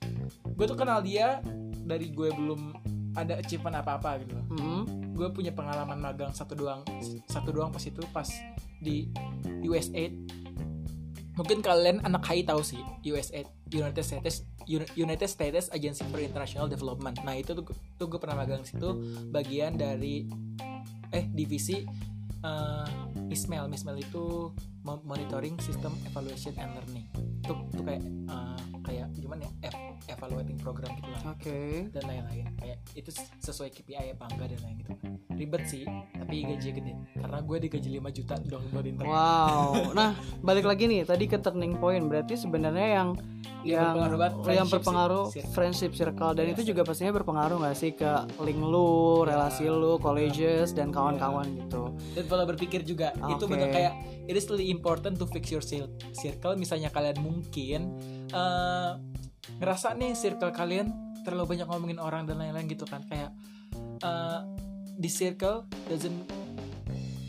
gue tuh kenal dia dari gue belum ada achievement apa-apa gitu loh Hmm. gue punya pengalaman magang satu doang satu doang pas itu pas di USAID mungkin kalian anak HI tahu sih USAID United States United States Agency for International Development. Nah itu tuh, tuh gue pernah magang situ bagian dari eh divisi eh, Ismail. Ismail itu monitoring system evaluation and learning tuh tuh kayak eh, kayak gimana ya ev- evaluating program gitu lah Oke. dan lain-lain kayak itu sesuai KPI apa enggak dan lain gitu ribet sih tapi gaji gede karena gue digaji 5 juta dong buat intern Wow. *laughs* Nah, balik lagi nih tadi ke turning point. Berarti sebenarnya yang Yang yang yang friendship berpengaruh circle. friendship circle dan Yes. itu juga pastinya berpengaruh nggak sih ke link lu, relasi lu, colleges dan kawan-kawan gitu. dan pola berpikir juga itu Oke. benar kayak it is really important to fix your cir- circle. Misalnya kalian mungkin eh, ngerasa nih circle kalian terlalu banyak ngomongin orang dan lain-lain gitu kan. Kayak uh, di circle doesn't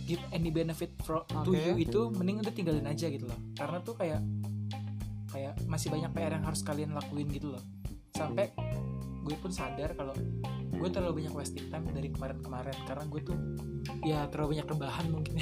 give any benefit for, to Oke. you itu mending udah tinggalin aja gitu loh. Karena tuh kayak kayak masih banyak PR yang harus kalian lakuin gitu loh. Sampai gue pun sadar kalau gue terlalu banyak wasting time dari kemarin-kemarin. Karena gue tuh ya terlalu banyak rebahan mungkin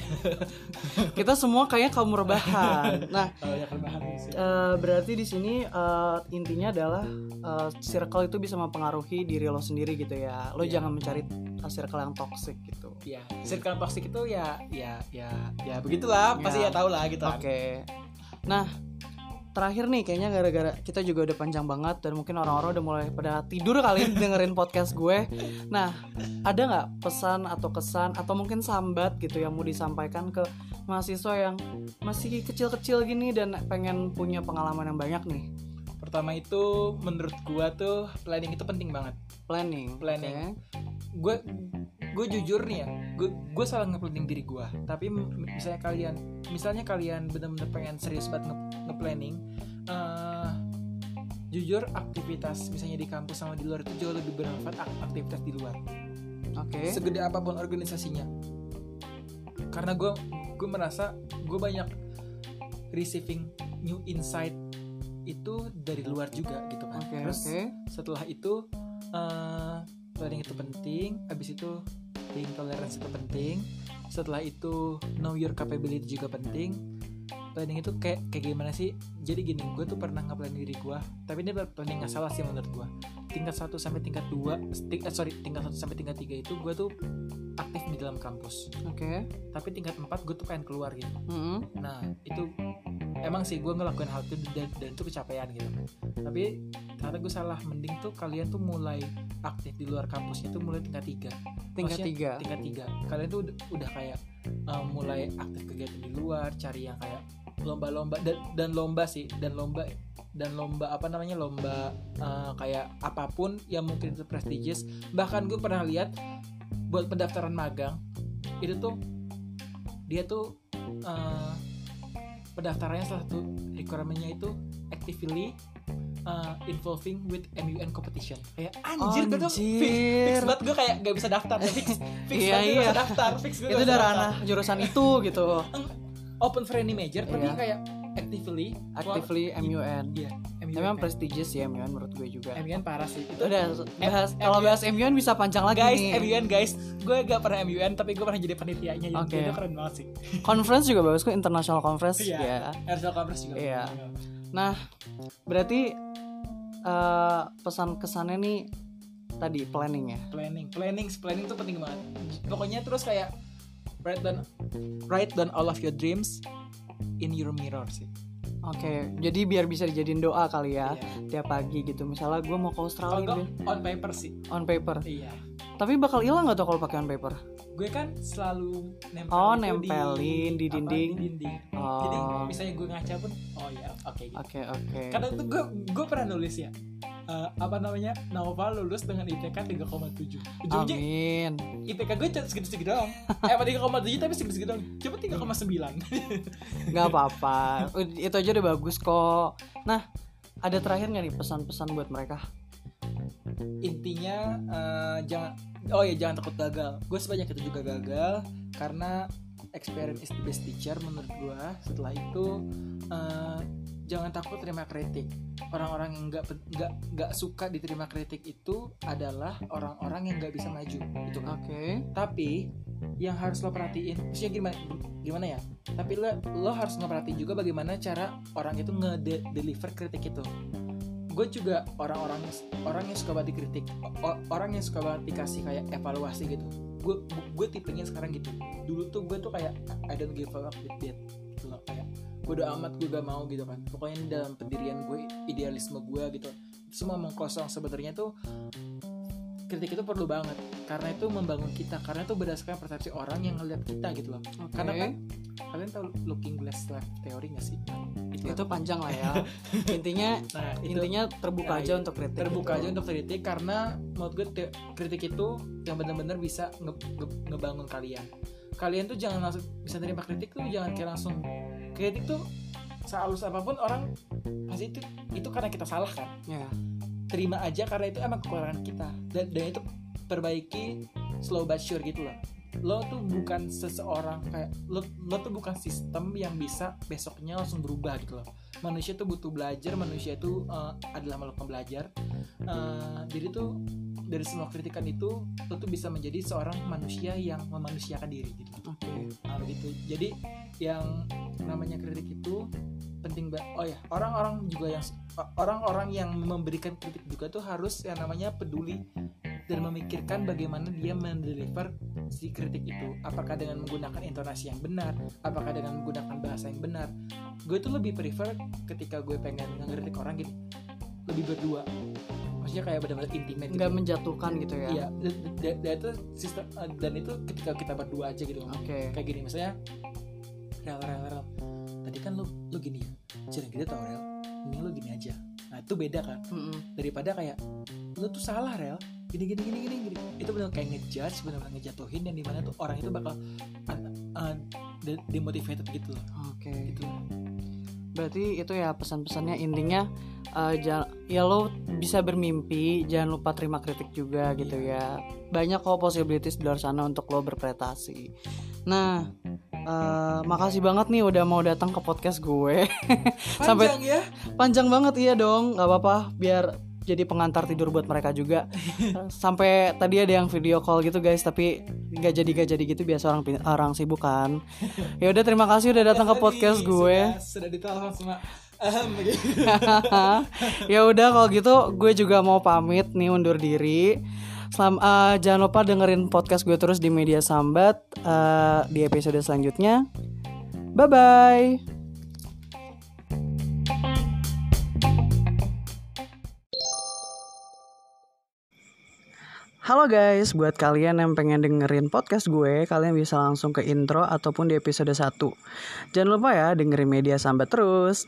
*laughs* Kita semua kayaknya kaum rebahan. Nah, rebahan eh, berarti di sini eh, intinya adalah eh, circle itu bisa mempengaruhi diri lo sendiri gitu ya. Lo Iya. jangan mencari circle yang toxic gitu. ya circle toxic itu ya ya ya ya begitulah pasti Ya. tau lah gitu kan. Oke. Nah, terakhir nih kayaknya gara-gara kita juga udah panjang banget dan mungkin orang-orang udah mulai pada tidur kali *laughs* dengerin podcast gue. Nah, ada nggak pesan atau kesan atau mungkin sambat gitu yang mau disampaikan ke mahasiswa yang masih kecil-kecil gini dan pengen punya pengalaman yang banyak nih? pertama itu menurut gua tuh planning itu penting banget Planning. Planning. oke. gue gue jujur nih ya gue gue salah nge-planning diri gue tapi misalnya kalian misalnya kalian benar-benar pengen serius banget nge- nge-planning eh, jujur aktivitas misalnya di kampus sama di luar itu jauh lebih bermanfaat ak- aktivitas di luar. Oke. segede apa pun organisasinya. Karena gue gue merasa gue banyak receiving new insight itu dari luar juga gitu kan. Oke, terus oke. setelah itu eh planning itu penting habis itu being tolerance itu penting. Setelah itu know your capability juga penting. Planning itu kayak kayak gimana sih? Jadi gini gue tuh pernah nge-planning diri gue tapi ini planning nggak salah sih menurut gue tingkat 1 sampai tingkat 2 ting- eh, sorry tingkat 1 sampai tingkat 3 itu gue tuh di dalam kampus Oke. tapi tingkat 4 gue tuh pengen keluar gitu Mm-mm. Nah itu emang sih gue ngelakuin hal itu dan, dan itu kecapean gitu Tapi ternyata gue salah Mending tuh kalian tuh mulai aktif di luar kampusnya tuh mulai tingkat tiga Tingkat Maksudnya tiga. Tingkat tiga Kalian tuh udah, udah kayak uh, mulai aktif kegiatan di luar Cari yang kayak lomba-lomba dan, dan lomba sih Dan lomba dan lomba apa namanya lomba uh, kayak apa pun yang mungkin itu prestigious bahkan gue pernah lihat buat pendaftaran magang itu tuh dia tuh uh, pendaftarannya salah satu requirementnya itu actively uh, involving with MUN competition kayak anjir gue tuh fix, fix Anjir. banget gue kayak gak bisa daftar fix fix *laughs* Iya, banget gue iya. bisa daftar fix gue Itu gak bisa udah ranah jurusan itu gitu. open for any major tapi Iya. kayak actively Actively MUN. iya MUN emang kan. prestigious ya MUN menurut gue juga. MUN parah sih itu Udah bahas kalau bahas MUN bisa panjang lagi guys nih. MUN guys gue gak pernah MUN tapi gue pernah jadi panitianya jadi Oke. itu keren banget sih Conference juga bagus kok international conference Iya. ya. National Conference juga Iya. Nah, berarti eh, pesan kesannya nih tadi planning ya. planning planning planning tuh penting banget pokoknya terus kayak write down write down all of your dreams in your mirror sih Oke, jadi biar bisa dijadiin doa kali ya Iya. tiap pagi gitu. Misalnya gue mau ke Australia deh, on paper sih on paper. iya Tapi bakal hilang nggak tuh kalau pakai paper? gue kan selalu nempel Oh, nempelin di apa, dinding. di dinding. Oh. jadi misalnya gue ngaca pun oh ya oke gitu. Oke oke. karena itu gue gue pernah nulis ya eh, apa namanya Nova lulus dengan IPK 3,7 ujung-ujungnya Amin. IPK gue cuma segitu-segitu doang eh apa 3,7 tapi segitu-segitu doang coba 3,9 Gak apa-apa. Itu aja udah bagus kok. Nah, ada terakhir nggak nih pesan-pesan buat mereka? Intinya eh, jangan oh ya jangan takut gagal. Gue sebanyak itu juga gagal karena experience is the best teacher menurut gue setelah itu eh, jangan takut terima kritik. Orang-orang yang nggak nggak nggak suka diterima kritik itu adalah orang-orang yang nggak bisa maju. Itu kan? Oke. tapi yang harus lo perhatiin maksudnya gimana gimana ya? Tapi lo lo harus ngeperhatiin juga bagaimana cara orang itu nge-deliver kritik itu gue juga orang-orang orang yang suka banget dikritik orang yang suka banget dikasih kayak evaluasi gitu. Gue gue tipenya sekarang gitu. Dulu tuh gue tuh kayak I don't give a fuck with that. Gitu loh kayak gue udah amat gue gak mau gitu kan. Pokoknya dalam pendirian gue idealisme gue gitu. Itu semua omong kosong sebenarnya tuh kritik itu perlu banget. Karena itu membangun kita karena itu berdasarkan persepsi orang yang ngeliat kita gitu loh. Oke. karena kan kalian tahu looking glass life theory gak sih itu panjang lah ya. *laughs* Intinya nah itu intinya terbuka Ya, aja iya. untuk kritik. terbuka gitu. aja untuk kritik karena menurut gue te- kritik itu yang benar-benar bisa nge- nge- ngebangun kalian kalian tuh jangan langsung bisa terima kritik tuh jangan kayak langsung kritik tuh sehalus apa pun orang pasti itu itu karena kita salah kan Ya. terima aja karena itu emang kekurangan kita dan dan itu perbaiki slow but sure gitu loh lo tuh bukan seseorang kayak lo lo tuh bukan sistem yang bisa besoknya langsung berubah gitu loh. Manusia tuh butuh belajar manusia itu uh, adalah makhluk pembelajar. Uh, jadi tuh dari semua kritikan itu lo tuh bisa menjadi seorang manusia yang memanusiakan diri gitu. Oke. Nah, begitu. Jadi yang namanya kritik itu penting banget oh ya orang-orang juga yang orang-orang yang memberikan kritik juga tuh harus yang namanya peduli dan memikirkan bagaimana dia mendeliver si kritik itu apakah dengan menggunakan intonasi yang benar apakah dengan menggunakan bahasa yang benar gue tuh lebih prefer ketika gue pengen ngeritik orang gini lebih berdua maksudnya kayak benar-benar intimate nggak gitu. menjatuhkan gitu ya Iya, dan, itu sistem dan itu ketika kita berdua aja gitu. oke Kayak gini misalnya rel rel rel. Tadi kan lu lu gini ya. Jangan gitu tau rel. Ini lu gini aja. Nah, itu beda kan Mm-mm. daripada kayak lu tuh salah rel. Gini gini gini gini gini. Itu benar kayak ngejudge, benar-benar ngejatuhin dan di mana tuh orang itu bakal uh, uh, de- demotivated gitu loh. oke Gitu. berarti itu ya pesan-pesannya intinya eh, ja- ya lo bisa bermimpi jangan lupa terima kritik juga gitu ya banyak kok possibilities di luar sana untuk lo berprestasi nah eh, makasih banget nih udah mau datang ke podcast gue. *laughs* Sampai- Panjang ya. panjang banget iya dong. Nggak apa-apa biar jadi pengantar tidur buat mereka juga. *laughs* Sampai tadi ada yang video call gitu guys tapi nggak jadi nggak jadi gitu. Biasa orang orang sibuk kan. *laughs* Ya udah terima kasih udah datang ke Tadi podcast gue. Sudah, sudah ditelepon sama ya udah kalau gitu gue juga mau pamit nih undur diri Selam, eh, jangan lupa dengerin podcast gue terus di media sambat eh, di episode selanjutnya bye bye Halo guys, buat kalian yang pengen dengerin podcast gue, kalian bisa langsung ke intro ataupun di episode 1. Jangan lupa ya dengerin media sambat terus.